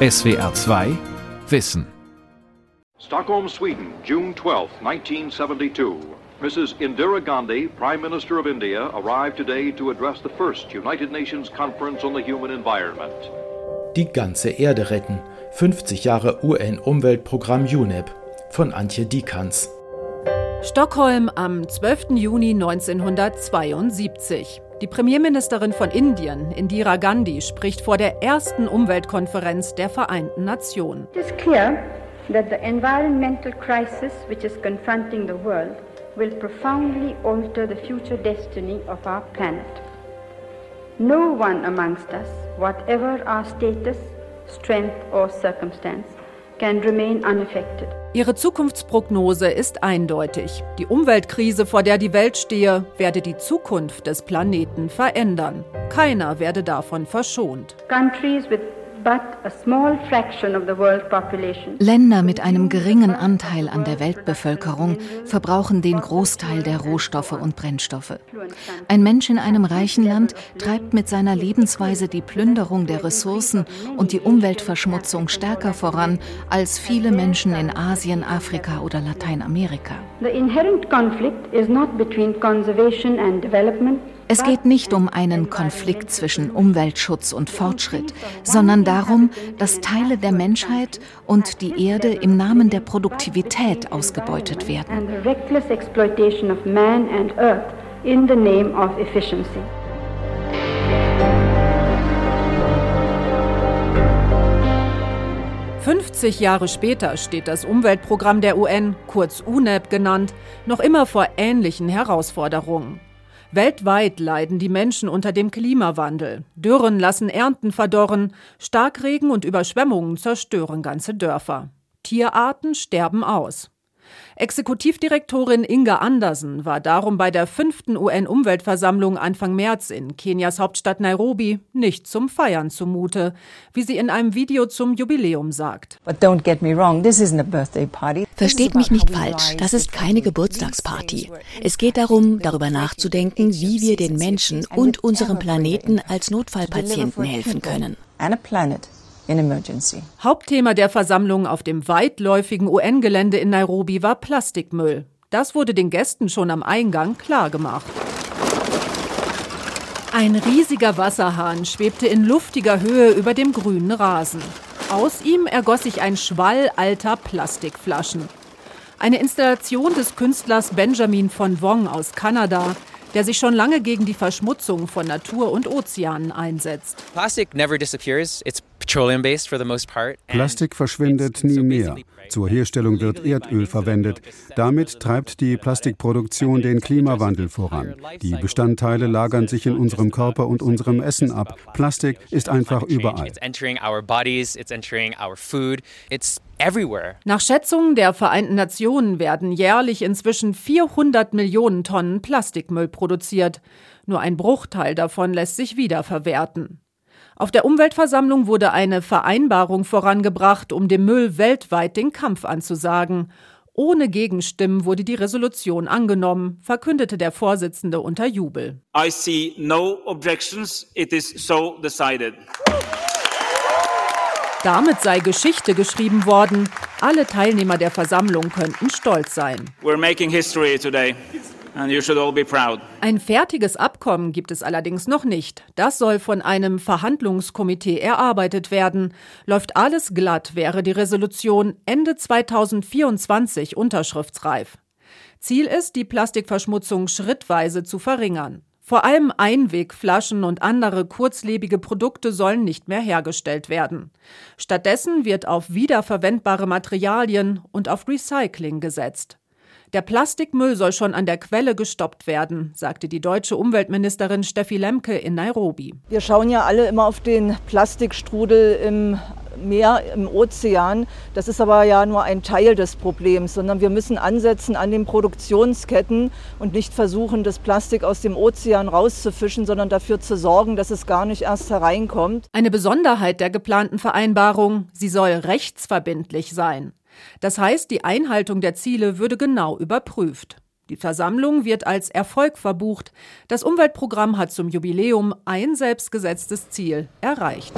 SWR 2 Wissen. Stockholm, Sweden, June 12, 1972. Mrs. Indira Gandhi, Prime Minister of India, arrived today to address the first United Nations Conference on the Human Environment. Die ganze Erde retten. 50 Jahre UN-Umweltprogramm UNEP von Antje Diekanz. Stockholm am 12. Juni 1972. Die Premierministerin von Indien, Indira Gandhi, spricht vor der ersten Umweltkonferenz der Vereinten Nationen. It is clear that the environmental crisis which is confronting the world will profoundly alter the future destiny of our planet. No one amongst us, whatever our status, strength or circumstance, can remain unaffected. Ihre Zukunftsprognose ist eindeutig. Die Umweltkrise, vor der die Welt stehe, werde die Zukunft des Planeten verändern. Keiner werde davon verschont. Countries with Länder mit einem geringen Anteil an der Weltbevölkerung verbrauchen den Großteil der Rohstoffe und Brennstoffe. Ein Mensch in einem reichen Land treibt mit seiner Lebensweise die Plünderung der Ressourcen und die Umweltverschmutzung stärker voran als viele Menschen in Asien, Afrika oder Lateinamerika. The inherent conflict is not between conservation and development es geht nicht um einen Konflikt zwischen Umweltschutz und Fortschritt, sondern darum, dass Teile der Menschheit und die Erde im Namen der Produktivität ausgebeutet werden. Fünfzig Jahre später steht das Umweltprogramm der UN, kurz UNEP genannt, noch immer vor ähnlichen Herausforderungen. Weltweit leiden die Menschen unter dem Klimawandel. Dürren lassen Ernten verdorren, Starkregen und Überschwemmungen zerstören ganze Dörfer. Tierarten sterben aus. Exekutivdirektorin Inga Andersen war darum bei der fünften UN-Umweltversammlung Anfang März in Kenias Hauptstadt Nairobi nicht zum Feiern zumute, wie sie in einem Video zum Jubiläum sagt. Versteht mich nicht falsch, das ist keine Geburtstagsparty. Es geht darum, darüber nachzudenken, wie wir den Menschen und unserem Planeten als Notfallpatienten helfen können. Hauptthema der Versammlung auf dem weitläufigen UN-Gelände in Nairobi war Plastikmüll. Das wurde den Gästen schon am Eingang klargemacht. Ein riesiger Wasserhahn schwebte in luftiger Höhe über dem grünen Rasen. Aus ihm ergoss sich ein Schwall alter Plastikflaschen. Eine Installation des Künstlers Benjamin von Wong aus Kanada, der sich schon lange gegen die Verschmutzung von Natur und Ozeanen einsetzt. Plastic never disappears. It's Plastik verschwindet nie mehr. Zur Herstellung wird Erdöl verwendet. Damit treibt die Plastikproduktion den Klimawandel voran. Die Bestandteile lagern sich in unserem Körper und unserem Essen ab. Plastik ist einfach überall. Nach Schätzungen der Vereinten Nationen werden jährlich inzwischen 400 Millionen Tonnen Plastikmüll produziert. Nur ein Bruchteil davon lässt sich wiederverwerten. Auf der Umweltversammlung wurde eine Vereinbarung vorangebracht, um dem Müll weltweit den Kampf anzusagen. Ohne Gegenstimmen wurde die Resolution angenommen, verkündete der Vorsitzende unter Jubel. I see no objections. It is so decided. Damit sei Geschichte geschrieben worden. Alle Teilnehmer der Versammlung könnten stolz sein. We're making history today. Ein fertiges Abkommen gibt es allerdings noch nicht. Das soll von einem Verhandlungskomitee erarbeitet werden. Läuft alles glatt, wäre die Resolution Ende 2024 unterschriftsreif. Ziel ist, die Plastikverschmutzung schrittweise zu verringern. Vor allem Einwegflaschen und andere kurzlebige Produkte sollen nicht mehr hergestellt werden. Stattdessen wird auf wiederverwendbare Materialien und auf Recycling gesetzt. Der Plastikmüll soll schon an der Quelle gestoppt werden, sagte die deutsche Umweltministerin Steffi Lemke in Nairobi. Wir schauen ja alle immer auf den Plastikstrudel im Meer, im Ozean. Das ist aber ja nur ein Teil des Problems, sondern wir müssen ansetzen an den Produktionsketten und nicht versuchen, das Plastik aus dem Ozean rauszufischen, sondern dafür zu sorgen, dass es gar nicht erst hereinkommt. Eine Besonderheit der geplanten Vereinbarung, sie soll rechtsverbindlich sein. Das heißt, die Einhaltung der Ziele würde genau überprüft. Die Versammlung wird als Erfolg verbucht. Das Umweltprogramm hat zum Jubiläum ein selbstgesetztes Ziel erreicht.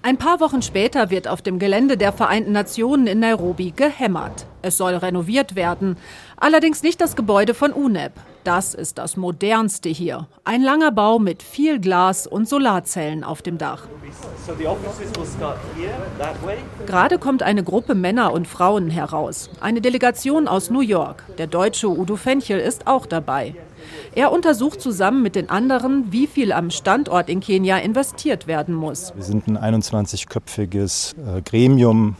Ein paar Wochen später wird auf dem Gelände der Vereinten Nationen in Nairobi gehämmert. Es soll renoviert werden. Allerdings nicht das Gebäude von UNEP. Das ist das modernste hier. Ein langer Bau mit viel Glas und Solarzellen auf dem Dach. Gerade kommt eine Gruppe Männer und Frauen heraus. Eine Delegation aus New York. Der Deutsche Udo Fenchel ist auch dabei. Er untersucht zusammen mit den anderen, wie viel am Standort in Kenia investiert werden muss. Wir sind ein 21-köpfiges äh, Gremium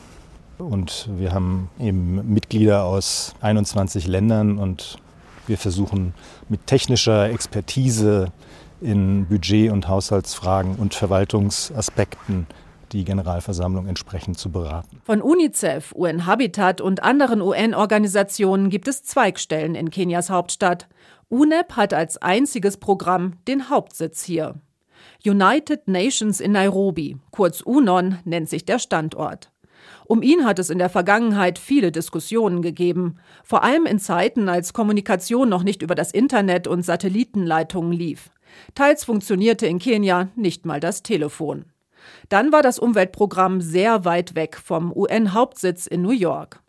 und wir haben eben Mitglieder aus 21 Ländern und wir versuchen mit technischer Expertise in Budget- und Haushaltsfragen und Verwaltungsaspekten die Generalversammlung entsprechend zu beraten. Von UNICEF, UN-Habitat und anderen UN-Organisationen gibt es Zweigstellen in Kenias Hauptstadt. UNEP hat als einziges Programm den Hauptsitz hier. United Nations in Nairobi, kurz UNON, nennt sich der Standort. Um ihn hat es in der Vergangenheit viele Diskussionen gegeben, vor allem in Zeiten, als Kommunikation noch nicht über das Internet und Satellitenleitungen lief. Teils funktionierte in Kenia nicht mal das Telefon. Dann war das Umweltprogramm sehr weit weg vom UN-Hauptsitz in New York.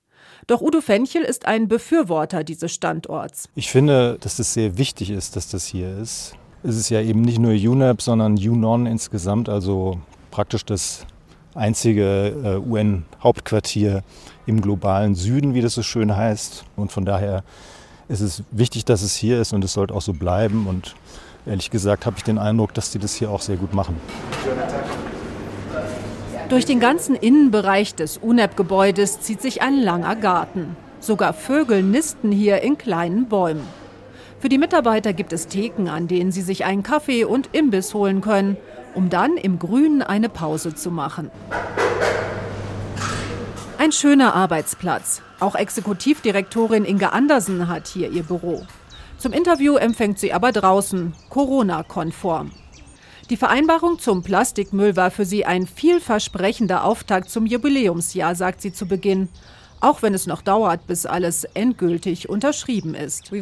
Doch Udo Fenchel ist ein Befürworter dieses Standorts. Ich finde, dass es sehr wichtig ist, dass das hier ist. Es ist ja eben nicht nur UNEP, sondern UNON insgesamt, also praktisch das einzige äh, UN-Hauptquartier im globalen Süden, wie das so schön heißt. Und von daher ist es wichtig, dass es hier ist und es sollte auch so bleiben. Und ehrlich gesagt habe ich den Eindruck, dass die das hier auch sehr gut machen. Durch den ganzen Innenbereich des UNEP-Gebäudes zieht sich ein langer Garten. Sogar Vögel nisten hier in kleinen Bäumen. Für die Mitarbeiter gibt es Theken, an denen sie sich einen Kaffee und Imbiss holen können, um dann im Grünen eine Pause zu machen. Ein schöner Arbeitsplatz. Auch Exekutivdirektorin Inge Andersen hat hier ihr Büro. Zum Interview empfängt sie aber draußen, Corona-konform. Die Vereinbarung zum Plastikmüll war für sie ein vielversprechender Auftakt zum Jubiläumsjahr, sagt sie zu Beginn auch wenn es noch dauert, bis alles endgültig unterschrieben ist.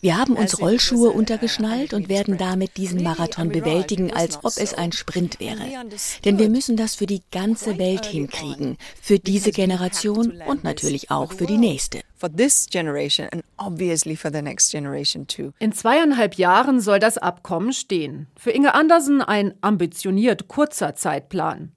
Wir haben uns Rollschuhe untergeschnallt und werden damit diesen Marathon bewältigen, als ob es ein Sprint wäre. Denn wir müssen das für die ganze Welt hinkriegen, für diese Generation und natürlich auch für die nächste. In zweieinhalb Jahren soll das Abkommen stehen. Für Inge Andersen ein ambitioniert kurzer Zeitplan.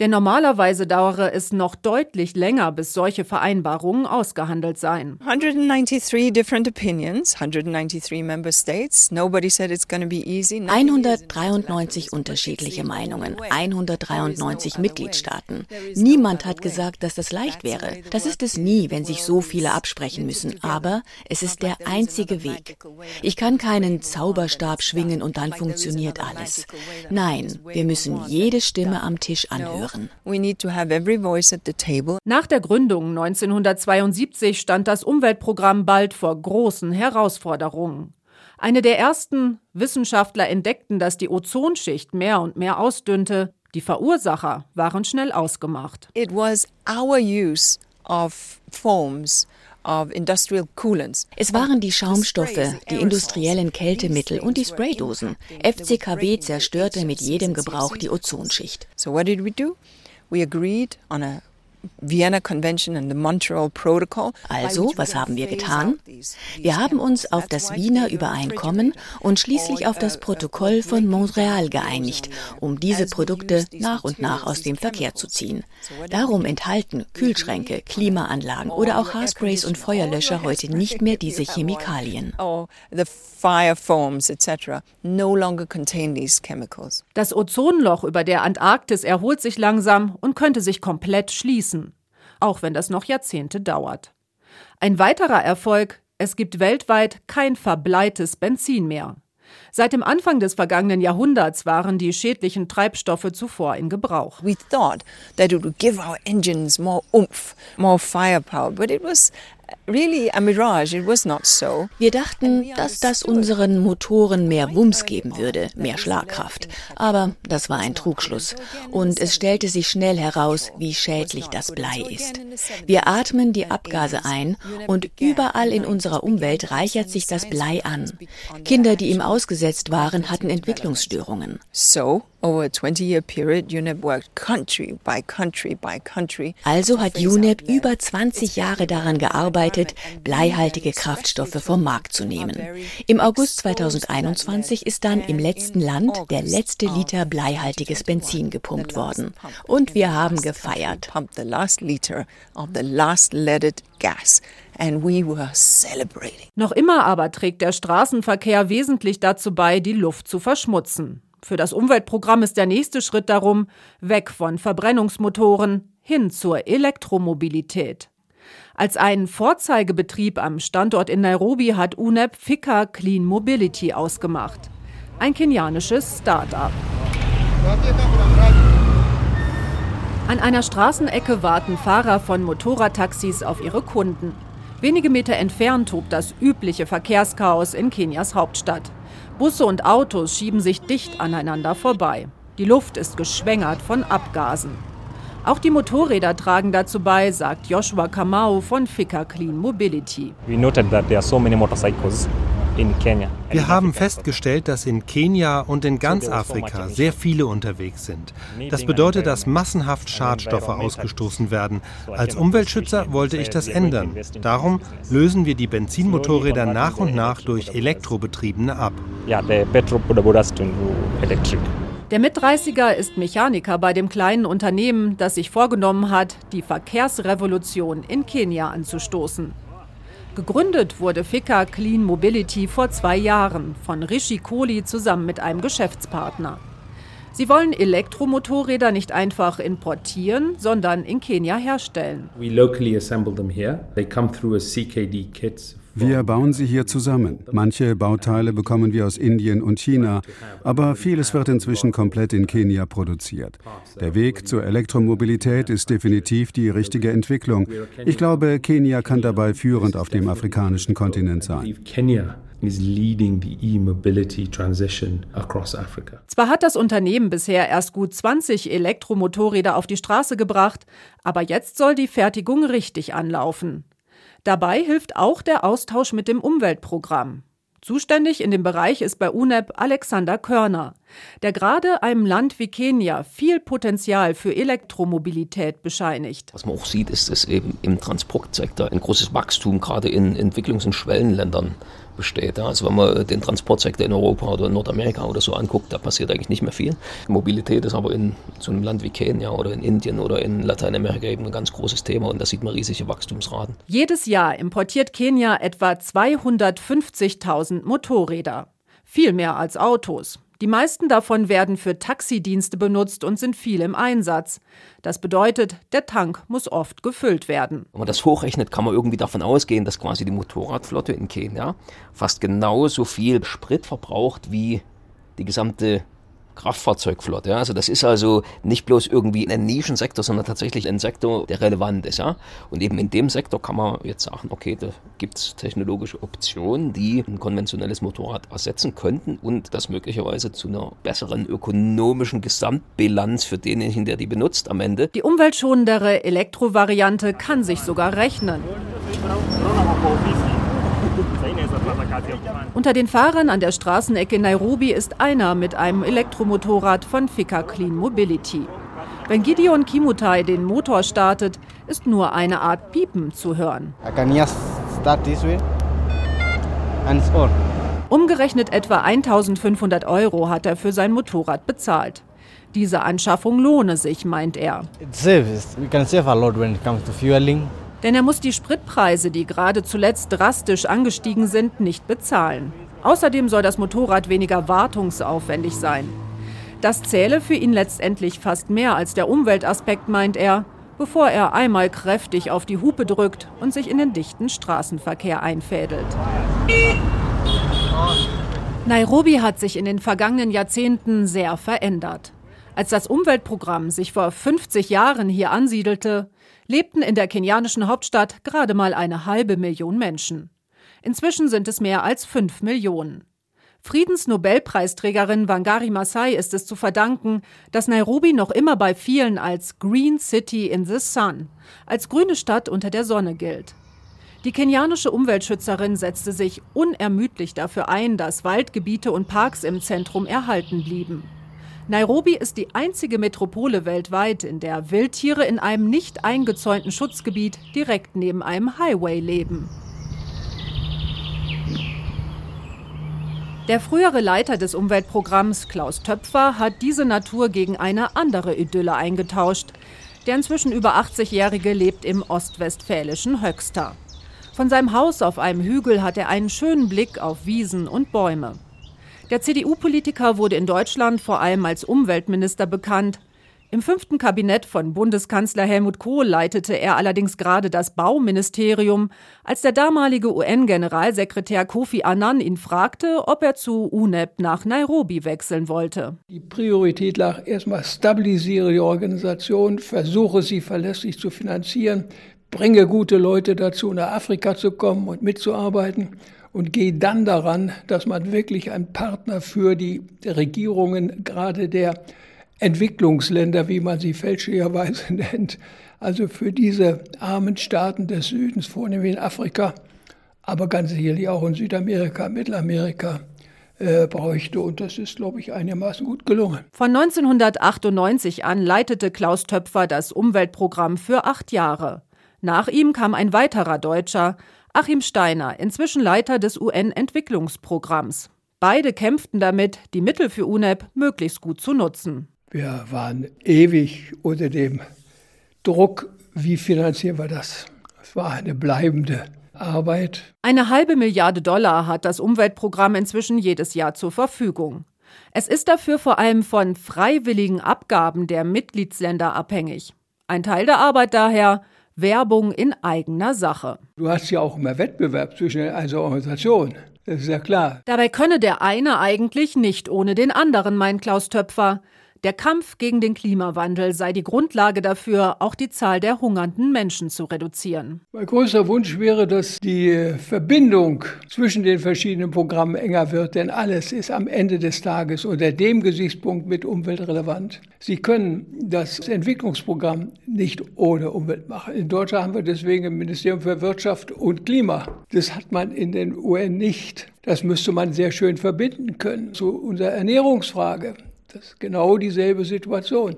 Denn normalerweise dauere es noch deutlich länger, bis solche Vereinbarungen ausgehandelt seien. 193 different opinions, 193 member states. Nobody said it's going to be easy. 193 unterschiedliche Meinungen, 193 Mitgliedstaaten. Niemand hat gesagt, dass das leicht wäre. Das ist es nie, wenn sich so viele absprechen müssen, aber es ist der einzige Weg. Ich kann keinen Zauberstab schwingen und dann funktioniert alles. Nein, wir müssen jede Stimme am Tisch anhören anhören. Nach der Gründung 1972 stand das Umweltprogramm bald vor großen Herausforderungen. Eine der ersten Wissenschaftler entdeckten, dass die Ozonschicht mehr und mehr ausdünnte. Die Verursacher waren schnell ausgemacht. It was our use of foams es waren die Schaumstoffe, die industriellen Kältemittel und die Spraydosen. FCKW zerstörte mit jedem Gebrauch die Ozonschicht. So what did we do? We agreed on a Vienna Convention and the Montreal Protocol. Also, was haben wir getan? Wir haben uns auf das Wiener Übereinkommen und schließlich auf das Protokoll von Montreal geeinigt, um diese Produkte nach und nach aus dem Verkehr zu ziehen. Darum enthalten Kühlschränke, Klimaanlagen oder auch Haarsprays und Feuerlöscher heute nicht mehr diese Chemikalien. Das Ozonloch über der Antarktis erholt sich langsam und könnte sich komplett schließen auch wenn das noch Jahrzehnte dauert. Ein weiterer Erfolg, es gibt weltweit kein verbleites Benzin mehr. Seit dem Anfang des vergangenen Jahrhunderts waren die schädlichen Treibstoffe zuvor in Gebrauch. We thought that it would give our engines more oomph, more firepower, but it was Wir dachten, dass das unseren Motoren mehr Wumms geben würde, mehr Schlagkraft. Aber das war ein Trugschluss. Und es stellte sich schnell heraus, wie schädlich das Blei ist. Wir atmen die Abgase ein und überall in unserer Umwelt reichert sich das Blei an. Kinder, die ihm ausgesetzt waren, hatten Entwicklungsstörungen. So, over a 20-year period, UNEP worked country by country by country. Also hat UNEP über 20 Jahre daran gearbeitet, bleihaltige Kraftstoffe vom Markt zu nehmen. Im August 2021 ist dann im letzten Land der letzte Liter bleihaltiges Benzin gepumpt worden. Und wir haben gefeiert. Noch immer aber trägt der Straßenverkehr wesentlich dazu bei, die Luft zu verschmutzen. Für das Umweltprogramm ist der nächste Schritt darum, weg von Verbrennungsmotoren hin zur Elektromobilität. Als einen Vorzeigebetrieb am Standort in Nairobi hat UNEP Fika Clean Mobility ausgemacht. Ein kenianisches Start-up. An einer Straßenecke warten Fahrer von Motorradtaxis auf ihre Kunden. Wenige Meter entfernt tobt das übliche Verkehrschaos in Kenias Hauptstadt. Busse und Autos schieben sich dicht aneinander vorbei. Die Luft ist geschwängert von Abgasen. Auch die Motorräder tragen dazu bei, sagt Joshua Kamau von Fika Clean Mobility. Wir haben festgestellt, dass in Kenia und in ganz Afrika sehr viele unterwegs sind. Das bedeutet, dass massenhaft Schadstoffe ausgestoßen werden. Als Umweltschützer wollte ich das ändern. Darum lösen wir die Benzinmotorräder nach und nach durch elektrobetriebene ab. Der Mit-30er ist Mechaniker bei dem kleinen Unternehmen, das sich vorgenommen hat, die Verkehrsrevolution in Kenia anzustoßen. Gegründet wurde Fika Clean Mobility vor zwei Jahren von Rishi Kohli zusammen mit einem Geschäftspartner. Sie wollen Elektromotorräder nicht einfach importieren, sondern in Kenia herstellen. We locally assemble them here. They come through as CKD kits wir bauen sie hier zusammen. Manche Bauteile bekommen wir aus Indien und China, aber vieles wird inzwischen komplett in Kenia produziert. Der Weg zur Elektromobilität ist definitiv die richtige Entwicklung. Ich glaube, Kenia kann dabei führend auf dem afrikanischen Kontinent sein. Zwar hat das Unternehmen bisher erst gut 20 Elektromotorräder auf die Straße gebracht, aber jetzt soll die Fertigung richtig anlaufen. Dabei hilft auch der Austausch mit dem Umweltprogramm. Zuständig in dem Bereich ist bei UNEP Alexander Körner, der gerade einem Land wie Kenia viel Potenzial für Elektromobilität bescheinigt. Was man auch sieht, ist, dass eben im Transportsektor ein großes Wachstum gerade in Entwicklungs- und Schwellenländern besteht. Also wenn man den Transportsektor in Europa oder in Nordamerika oder so anguckt, da passiert eigentlich nicht mehr viel. Mobilität ist aber in so einem Land wie Kenia oder in Indien oder in Lateinamerika eben ein ganz großes Thema und da sieht man riesige Wachstumsraten. Jedes Jahr importiert Kenia etwa 250.000 Motorräder. Viel mehr als Autos. Die meisten davon werden für Taxidienste benutzt und sind viel im Einsatz. Das bedeutet, der Tank muss oft gefüllt werden. Wenn man das hochrechnet, kann man irgendwie davon ausgehen, dass quasi die Motorradflotte in Kenia fast genauso viel Sprit verbraucht wie die gesamte Kraftfahrzeugflotte. Ja. Also das ist also nicht bloß irgendwie ein Nischensektor, sondern tatsächlich ein Sektor, der relevant ist. Ja. Und eben in dem Sektor kann man jetzt sagen, okay, da gibt es technologische Optionen, die ein konventionelles Motorrad ersetzen könnten und das möglicherweise zu einer besseren ökonomischen Gesamtbilanz für denjenigen, der die benutzt am Ende. Die umweltschonendere Elektrovariante kann sich sogar rechnen. Unter den Fahrern an der Straßenecke in Nairobi ist einer mit einem Elektromotorrad von Fika Clean Mobility. Wenn Gideon Kimutai den Motor startet, ist nur eine Art Piepen zu hören. Umgerechnet etwa 1500 Euro hat er für sein Motorrad bezahlt. Diese Anschaffung lohne sich, meint er. It saves. We can save a lot when it comes to fueling. Denn er muss die Spritpreise, die gerade zuletzt drastisch angestiegen sind, nicht bezahlen. Außerdem soll das Motorrad weniger wartungsaufwendig sein. Das zähle für ihn letztendlich fast mehr als der Umweltaspekt, meint er, bevor er einmal kräftig auf die Hupe drückt und sich in den dichten Straßenverkehr einfädelt. Nairobi hat sich in den vergangenen Jahrzehnten sehr verändert. Als das Umweltprogramm sich vor 50 Jahren hier ansiedelte, lebten in der kenianischen Hauptstadt gerade mal eine halbe Million Menschen. Inzwischen sind es mehr als fünf Millionen. Friedensnobelpreisträgerin Wangari Maathai ist es zu verdanken, dass Nairobi noch immer bei vielen als Green City in the Sun, als grüne Stadt unter der Sonne gilt. Die kenianische Umweltschützerin setzte sich unermüdlich dafür ein, dass Waldgebiete und Parks im Zentrum erhalten blieben. Nairobi ist die einzige Metropole weltweit, in der Wildtiere in einem nicht eingezäunten Schutzgebiet direkt neben einem Highway leben. Der frühere Leiter des Umweltprogramms, Klaus Töpfer, hat diese Natur gegen eine andere Idylle eingetauscht. Der inzwischen über 80-Jährige lebt im ostwestfälischen Höxter. Von seinem Haus auf einem Hügel hat er einen schönen Blick auf Wiesen und Bäume. Der CDU-Politiker wurde in Deutschland vor allem als Umweltminister bekannt. Im fünften Kabinett von Bundeskanzler Helmut Kohl leitete er allerdings gerade das Bauministerium, als der damalige UN-Generalsekretär Kofi Annan ihn fragte, ob er zu UNEP nach Nairobi wechseln wollte. Die Priorität lag erstmal stabilisiere die Organisation, versuche sie verlässlich zu finanzieren, bringe gute Leute dazu, nach Afrika zu kommen und mitzuarbeiten und gehe dann daran, dass man wirklich ein Partner für die Regierungen, gerade der Entwicklungsländer, wie man sie fälschlicherweise nennt, also für diese armen Staaten des Südens, vornehmlich in Afrika, aber ganz sicherlich auch in Südamerika, Mittelamerika, äh, bräuchte. Und das ist, glaube ich, einigermaßen gut gelungen. Von 1998 an leitete Klaus Töpfer das Umweltprogramm für acht Jahre. Nach ihm kam ein weiterer Deutscher, Achim Steiner, inzwischen Leiter des UN-Entwicklungsprogramms. Beide kämpften damit, die Mittel für UNEP möglichst gut zu nutzen. Wir waren ewig unter dem Druck, wie finanzieren wir das? Es war eine bleibende Arbeit. Eine halbe Milliarde Dollar hat das Umweltprogramm inzwischen jedes Jahr zur Verfügung. Es ist dafür vor allem von freiwilligen Abgaben der Mitgliedsländer abhängig. Ein Teil der Arbeit daher Werbung in eigener Sache. Du hast ja auch immer Wettbewerb zwischen den einzelnen Organisationen. Das ist ja klar. Dabei könne der eine eigentlich nicht ohne den anderen, meint Klaus Töpfer. Der Kampf gegen den Klimawandel sei die Grundlage dafür, auch die Zahl der hungernden Menschen zu reduzieren. Mein größter Wunsch wäre, dass die Verbindung zwischen den verschiedenen Programmen enger wird, denn alles ist am Ende des Tages unter dem Gesichtspunkt mit umweltrelevant. Sie können das Entwicklungsprogramm nicht ohne Umwelt machen. In Deutschland haben wir deswegen ein Ministerium für Wirtschaft und Klima. Das hat man in den UN nicht. Das müsste man sehr schön verbinden können zu unserer Ernährungsfrage. Das ist genau dieselbe Situation.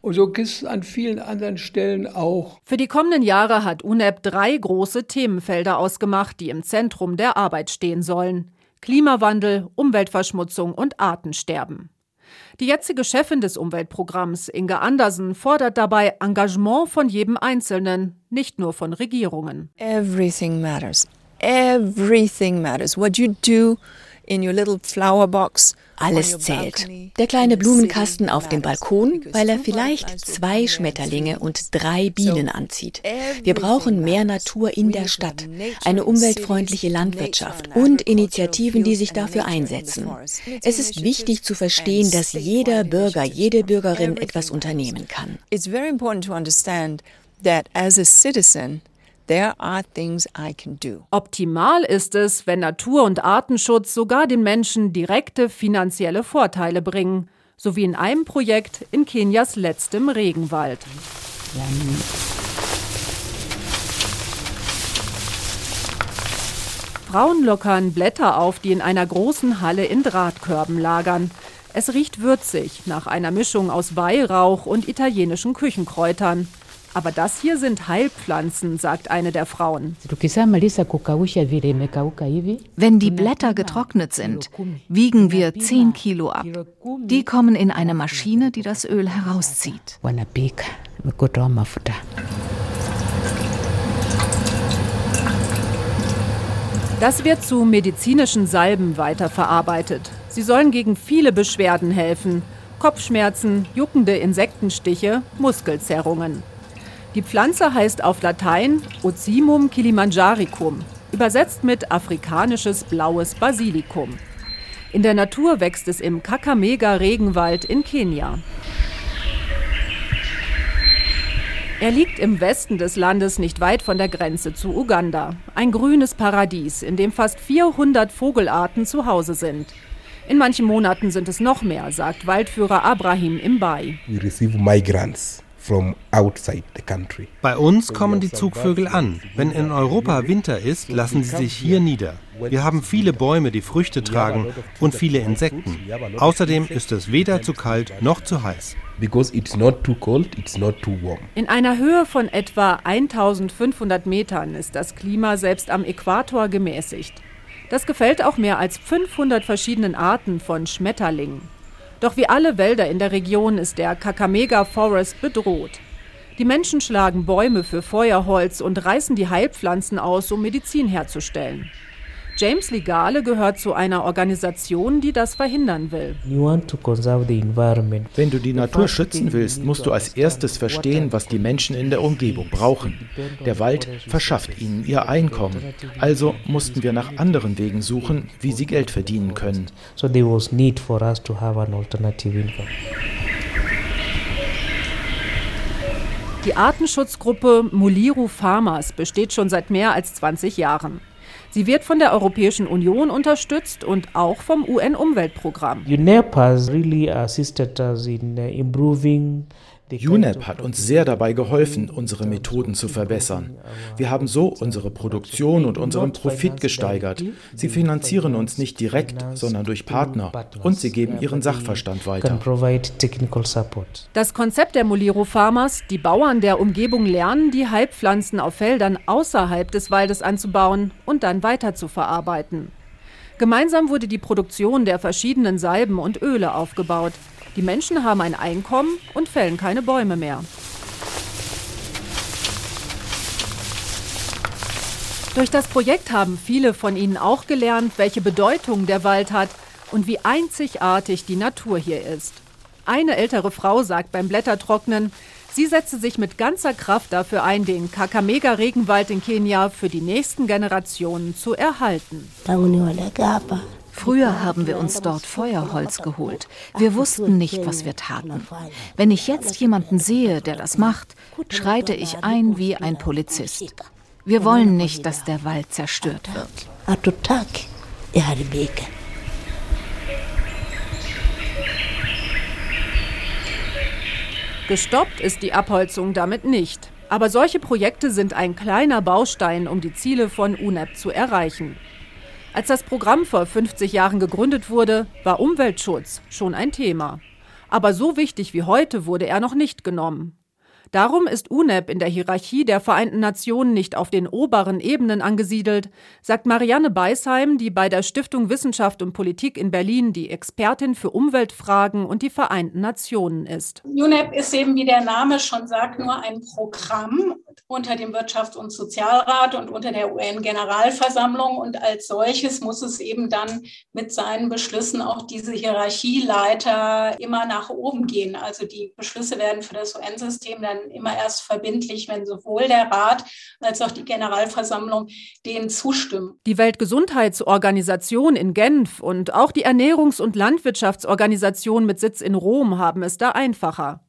Und so ist es an vielen anderen Stellen auch. Für die kommenden Jahre hat UNEP drei große Themenfelder ausgemacht, die im Zentrum der Arbeit stehen sollen. Klimawandel, Umweltverschmutzung und Artensterben. Die jetzige Chefin des Umweltprogramms, Inge Andersen, fordert dabei Engagement von jedem Einzelnen, nicht nur von Regierungen. Everything matters. Everything matters. What you do in your little flower box alles zählt. Der kleine Blumenkasten auf dem Balkon, weil er vielleicht zwei Schmetterlinge und drei Bienen anzieht. Wir brauchen mehr Natur in der Stadt, eine umweltfreundliche Landwirtschaft und Initiativen, die sich dafür einsetzen. Es ist wichtig zu verstehen, dass jeder Bürger, jede Bürgerin etwas unternehmen kann. It's very important to understand that as a citizen There are things I can do. Optimal ist es, wenn Natur- und Artenschutz sogar den Menschen direkte finanzielle Vorteile bringen, so wie in einem Projekt in Kenias letztem Regenwald. Frauen lockern Blätter auf, die in einer großen Halle in Drahtkörben lagern. Es riecht würzig nach einer Mischung aus Weihrauch und italienischen Küchenkräutern. Aber das hier sind Heilpflanzen, sagt eine der Frauen. Wenn die Blätter getrocknet sind, wiegen wir 10 Kilo ab. Die kommen in eine Maschine, die das Öl herauszieht. Das wird zu medizinischen Salben weiterverarbeitet. Sie sollen gegen viele Beschwerden helfen. Kopfschmerzen, juckende Insektenstiche, Muskelzerrungen. Die Pflanze heißt auf Latein Ocimum kilimanjaricum, übersetzt mit afrikanisches blaues Basilikum. In der Natur wächst es im Kakamega-Regenwald in Kenia. Er liegt im Westen des Landes nicht weit von der Grenze zu Uganda. Ein grünes Paradies, in dem fast 400 Vogelarten zu Hause sind. In manchen Monaten sind es noch mehr, sagt Waldführer Abrahim Imbai. We receive migrants from outside the country. Bei uns kommen die Zugvögel an. Wenn in Europa Winter ist, lassen sie sich hier nieder. Wir haben viele Bäume, die Früchte tragen und viele Insekten. Außerdem ist es weder zu kalt noch zu heiß. In einer Höhe von etwa 1500 Metern ist das Klima selbst am Äquator gemäßigt. Das gefällt auch mehr als 500 verschiedenen Arten von Schmetterlingen. Doch wie alle Wälder in der Region ist der Kakamega Forest bedroht. Die Menschen schlagen Bäume für Feuerholz und reißen die Heilpflanzen aus, um Medizin herzustellen. James Legale gehört zu einer Organisation, die das verhindern will. Wenn du die Natur schützen willst, musst du als erstes verstehen, was die Menschen in der Umgebung brauchen. Der Wald verschafft ihnen ihr Einkommen. Also mussten wir nach anderen Wegen suchen, wie sie Geld verdienen können. Die Artenschutzgruppe Muliru Farmers besteht schon seit mehr als 20 Jahren. Sie wird von der Europäischen Union unterstützt und auch vom UN-Umweltprogramm. UNEP has really assisted us in uh, improving UNEP hat uns sehr dabei geholfen, unsere Methoden zu verbessern. Wir haben so unsere Produktion und unseren Profit gesteigert. Sie finanzieren uns nicht direkt, sondern durch Partner und sie geben ihren Sachverstand weiter. Das Konzept der Moliro Farmers, die Bauern der Umgebung lernen, die Heilpflanzen auf Feldern außerhalb des Waldes anzubauen und dann weiter zu verarbeiten. Gemeinsam wurde die Produktion der verschiedenen Salben und Öle aufgebaut. Die Menschen haben ein Einkommen und fällen keine Bäume mehr. Durch das Projekt haben viele von ihnen auch gelernt, welche Bedeutung der Wald hat und wie einzigartig die Natur hier ist. Eine ältere Frau sagt beim Blättertrocknen, sie setze sich mit ganzer Kraft dafür ein, den Kakamega-Regenwald in Kenia für die nächsten Generationen zu erhalten. Früher haben wir uns dort Feuerholz geholt. Wir wussten nicht, was wir taten. Wenn ich jetzt jemanden sehe, der das macht, schreite ich ein wie ein Polizist. Wir wollen nicht, dass der Wald zerstört wird. Gestoppt ist die Abholzung damit nicht. Aber solche Projekte sind ein kleiner Baustein, um die Ziele von UNEP zu erreichen. Als das Programm vor 50 Jahren gegründet wurde, war Umweltschutz schon ein Thema. Aber so wichtig wie heute wurde er noch nicht genommen. Darum ist UNEP in der Hierarchie der Vereinten Nationen nicht auf den oberen Ebenen angesiedelt, sagt Marianne Beisheim, die bei der Stiftung Wissenschaft und Politik in Berlin die Expertin für Umweltfragen und die Vereinten Nationen ist. UNEP ist eben, wie der Name schon sagt, nur ein Programm unter dem Wirtschafts- und Sozialrat und unter der UN-Generalversammlung. Und als solches muss es eben dann mit seinen Beschlüssen auch diese Hierarchieleiter immer nach oben gehen. Also die Beschlüsse werden für das UN-System dann immer erst verbindlich, wenn sowohl der Rat als auch die Generalversammlung denen zustimmen. Die Weltgesundheitsorganisation in Genf und auch die Ernährungs- und Landwirtschaftsorganisation mit Sitz in Rom haben es da einfacher.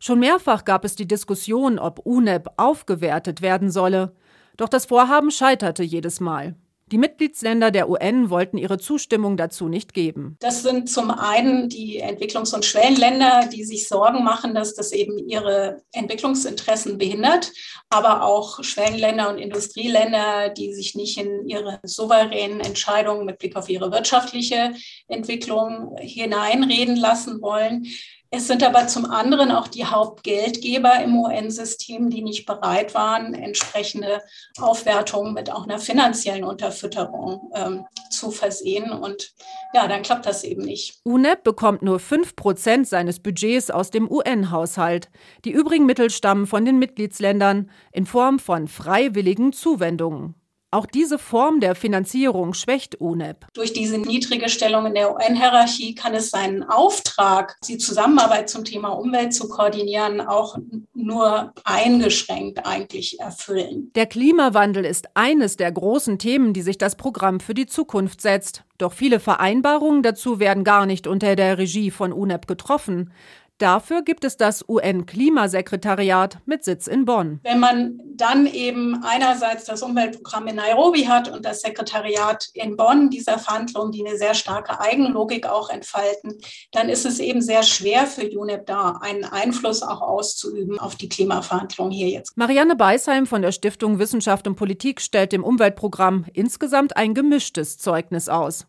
Schon mehrfach gab es die Diskussion, ob UNEP aufgewertet werden solle. Doch das Vorhaben scheiterte jedes Mal. Die Mitgliedsländer der UN wollten ihre Zustimmung dazu nicht geben. Das sind zum einen die Entwicklungs- und Schwellenländer, die sich Sorgen machen, dass das eben ihre Entwicklungsinteressen behindert, aber auch Schwellenländer und Industrieländer, die sich nicht in ihre souveränen Entscheidungen mit Blick auf ihre wirtschaftliche Entwicklung hineinreden lassen wollen. Es sind aber zum anderen auch die Hauptgeldgeber im UN-System, die nicht bereit waren, entsprechende Aufwertungen mit auch einer finanziellen Unterfütterung ähm, zu versehen. Und ja, dann klappt das eben nicht. UNEP bekommt nur 5 Prozent seines Budgets aus dem UN-Haushalt. Die übrigen Mittel stammen von den Mitgliedsländern in Form von freiwilligen Zuwendungen. Auch diese Form der Finanzierung schwächt UNEP. Durch diese niedrige Stellung in der UN-Hierarchie kann es seinen Auftrag, die Zusammenarbeit zum Thema Umwelt zu koordinieren, auch nur eingeschränkt eigentlich erfüllen. Der Klimawandel ist eines der großen Themen, die sich das Programm für die Zukunft setzt. Doch viele Vereinbarungen dazu werden gar nicht unter der Regie von UNEP getroffen. Dafür gibt es das UN-Klimasekretariat mit Sitz in Bonn. Wenn man dann eben einerseits das Umweltprogramm in Nairobi hat und das Sekretariat in Bonn dieser Verhandlungen, die eine sehr starke Eigenlogik auch entfalten, dann ist es eben sehr schwer für UNEP da, einen Einfluss auch auszuüben auf die Klimaverhandlungen hier jetzt. Marianne Beisheim von der Stiftung Wissenschaft und Politik stellt dem Umweltprogramm insgesamt ein gemischtes Zeugnis aus.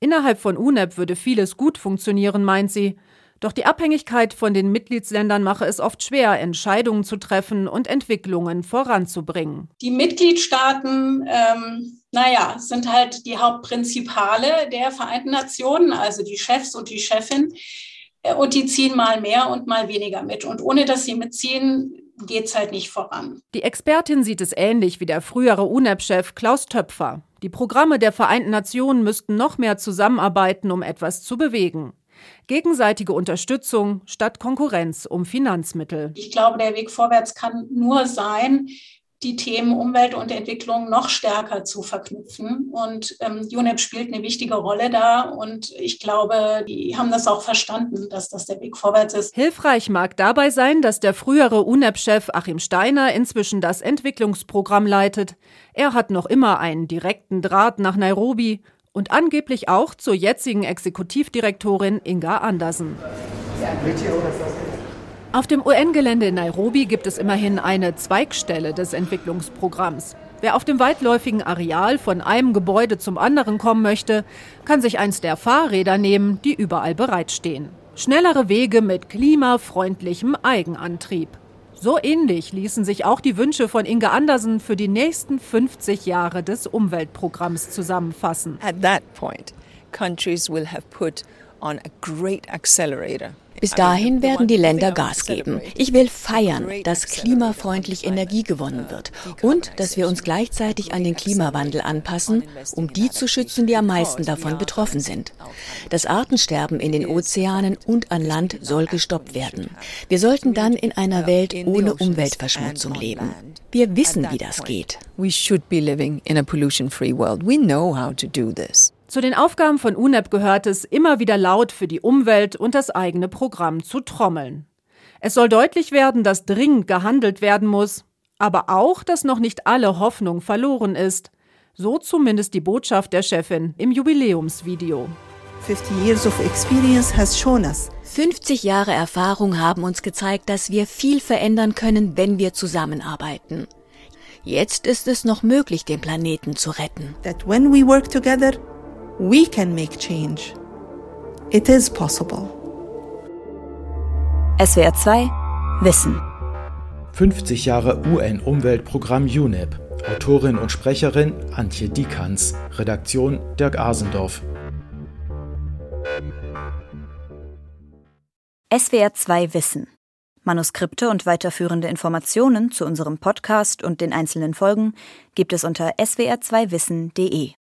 Innerhalb von UNEP würde vieles gut funktionieren, meint sie. Doch die Abhängigkeit von den Mitgliedsländern mache es oft schwer, Entscheidungen zu treffen und Entwicklungen voranzubringen. Die Mitgliedstaaten, ähm, naja, sind halt die Hauptprinzipale der Vereinten Nationen, also die Chefs und die Chefin. Äh, und die ziehen mal mehr und mal weniger mit. Und ohne dass sie mitziehen, geht es halt nicht voran. Die Expertin sieht es ähnlich wie der frühere UNEP-Chef Klaus Töpfer. Die Programme der Vereinten Nationen müssten noch mehr zusammenarbeiten, um etwas zu bewegen. Gegenseitige Unterstützung statt Konkurrenz um Finanzmittel. Ich glaube, der Weg vorwärts kann nur sein, die Themen Umwelt und Entwicklung noch stärker zu verknüpfen. Und ähm, UNEP spielt eine wichtige Rolle da. Und ich glaube, die haben das auch verstanden, dass das der Weg vorwärts ist. Hilfreich mag dabei sein, dass der frühere UNEP-Chef Achim Steiner inzwischen das Entwicklungsprogramm leitet. Er hat noch immer einen direkten Draht nach Nairobi und angeblich auch zur jetzigen Exekutivdirektorin Inga Andersen. Auf dem UN-Gelände in Nairobi gibt es immerhin eine Zweigstelle des Entwicklungsprogramms. Wer auf dem weitläufigen Areal von einem Gebäude zum anderen kommen möchte, kann sich eins der Fahrräder nehmen, die überall bereitstehen. Schnellere Wege mit klimafreundlichem Eigenantrieb. So ähnlich ließen sich auch die Wünsche von Inge Andersen für die nächsten 50 Jahre des Umweltprogramms zusammenfassen. At that point, countries will have put on a great accelerator bis dahin werden die Länder Gas geben. Ich will feiern, dass klimafreundlich Energie gewonnen wird und dass wir uns gleichzeitig an den Klimawandel anpassen, um die zu schützen, die am meisten davon betroffen sind. Das Artensterben in den Ozeanen und an Land soll gestoppt werden. Wir sollten dann in einer Welt ohne Umweltverschmutzung leben. Wir wissen, wie das geht. We should be living in a pollution-free world. We know how to do this. Zu den Aufgaben von UNEP gehört es, immer wieder laut für die Umwelt und das eigene Programm zu trommeln. Es soll deutlich werden, dass dringend gehandelt werden muss, aber auch, dass noch nicht alle Hoffnung verloren ist. So zumindest die Botschaft der Chefin im Jubiläumsvideo. 50 Jahre Erfahrung haben uns gezeigt, dass wir viel verändern können, wenn wir zusammenarbeiten. Jetzt ist es noch möglich, den Planeten zu retten. That when we work together, we can make change. It is possible. SWR 2 Wissen 50 Jahre UN-Umweltprogramm UNEP. Autorin und Sprecherin Antje Diekanz. Redaktion Dirk Asendorf. SWR 2 Wissen. Manuskripte und weiterführende Informationen zu unserem Podcast und den einzelnen Folgen gibt es unter swr2wissen.de.